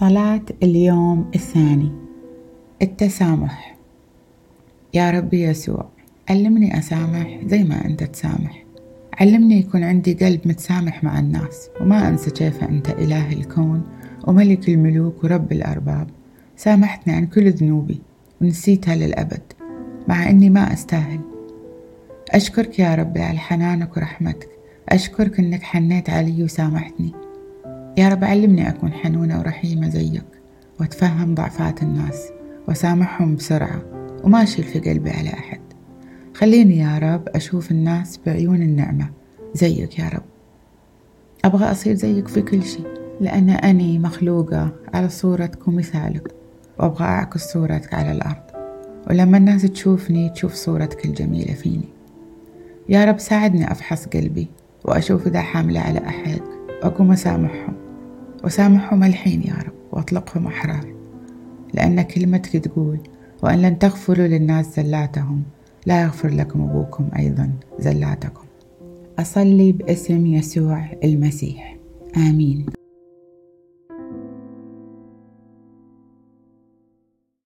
صلاة اليوم الثاني. التسامح. يا ربي يسوع علمني أسامح زي ما أنت تسامح. علمني يكون عندي قلب متسامح مع الناس وما أنسى كيف أنت إله الكون وملك الملوك ورب الأرباب. سامحتني عن كل ذنوبي ونسيتها للأبد مع أني ما أستاهل. أشكرك يا ربي على حنانك ورحمتك. أشكرك أنك حنيت علي وسامحتني. يا رب علمني أكون حنونة ورحيمة زيك وأتفهم ضعفات الناس وسامحهم بسرعة وما أشيل في قلبي على أحد. خليني يا رب أشوف الناس بعيون النعمة زيك يا رب. أبغى أصير زيك في كل شيء لأن أني مخلوقة على صورتك ومثالك وأبغى أعكس صورتك على الأرض. ولما الناس تشوفني تشوف صورتك الجميلة فيني. يا رب ساعدني أفحص قلبي وأشوف إذا حاملة على أحد وأقوم أسامحهم. وسامحهم الحين يا رب وأطلقهم أحرار لأن كلمتك تقول وأن لن تغفروا للناس زلاتهم لا يغفر لكم أبوكم أيضا زلاتكم. أصلي باسم يسوع المسيح آمين.